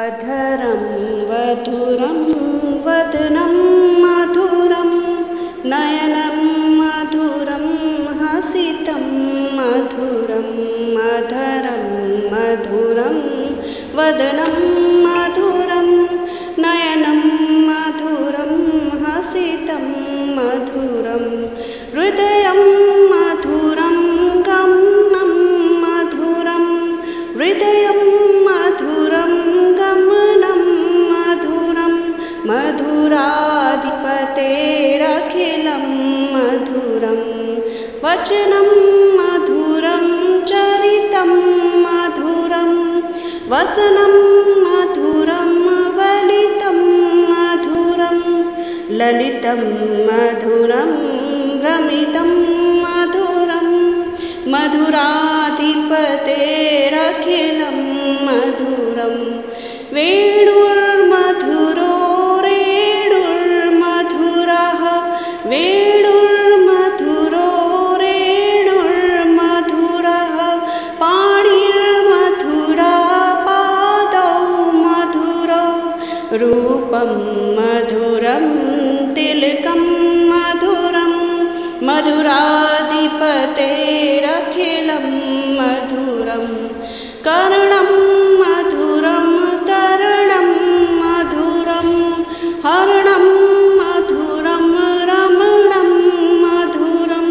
अधरं वधुरं वदनं मधुरं नयनं मधुरं हसितं मधुरं मधरं मधुरं वदनं मधुरं नयनं मधुरं हसितं मधुरं हृदयं मधुराधिपतेरखिलं मधुरं वचनं मधुरं चरितं मधुरं वसनं मधुरं वलितं मधुरं ललितं मधुरं भ्रमितं मधुरं मधुराधिपतेरखिलं मधुरं वेणुर्मधुरो रूपं मधुरं तिलकं मधुरं मधुराधिपतेरखिलं मधुरं कर्णं मधुरं तरणं मधुरं हरणं मधुरं रमणं मधुरं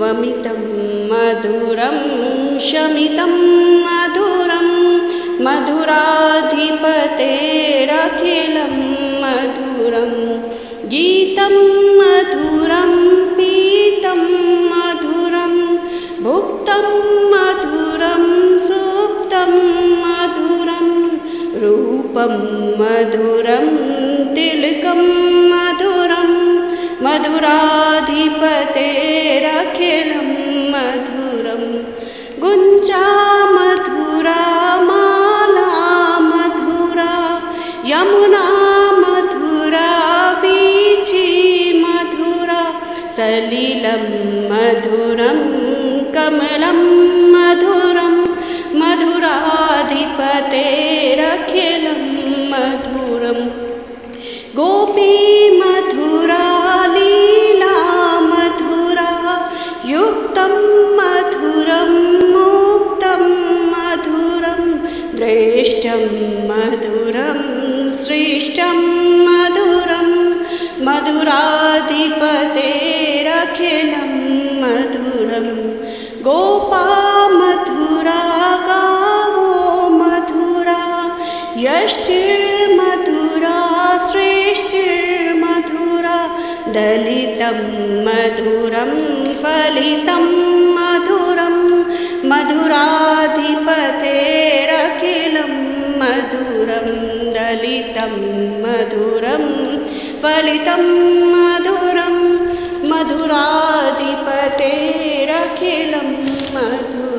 वमितं मधुरं शमितं मधुरं मधुराधिपतेरखिलं गीतं मधुरं पीतं मधुरं भुक्तं मधुरं सुप्तं मधुरं रूपं मधुरं तिलकं मधुरं सलिलं मधुरं कमलं मधुरं मधुराधिपतेरखिलं मधुरं। गोपी मधुरा लीला मधुरा युक्तं मधुरं मुक्तं मधुरं द्रेष्टं मधुरं श्रेष्ठं मधुरं मधुराधिपतेरखिलं मधुरं। गोपा मधुरा गावो मधुरा यष्टिर्मधुरा श्रेष्ठिर्मधुरा दलितं मधुरं फलितं मधुरं मधुराधिपतेरखिलं मधुरं दलितं मधुरं फलितं मधुराधिपतेरखिलं मधुरम्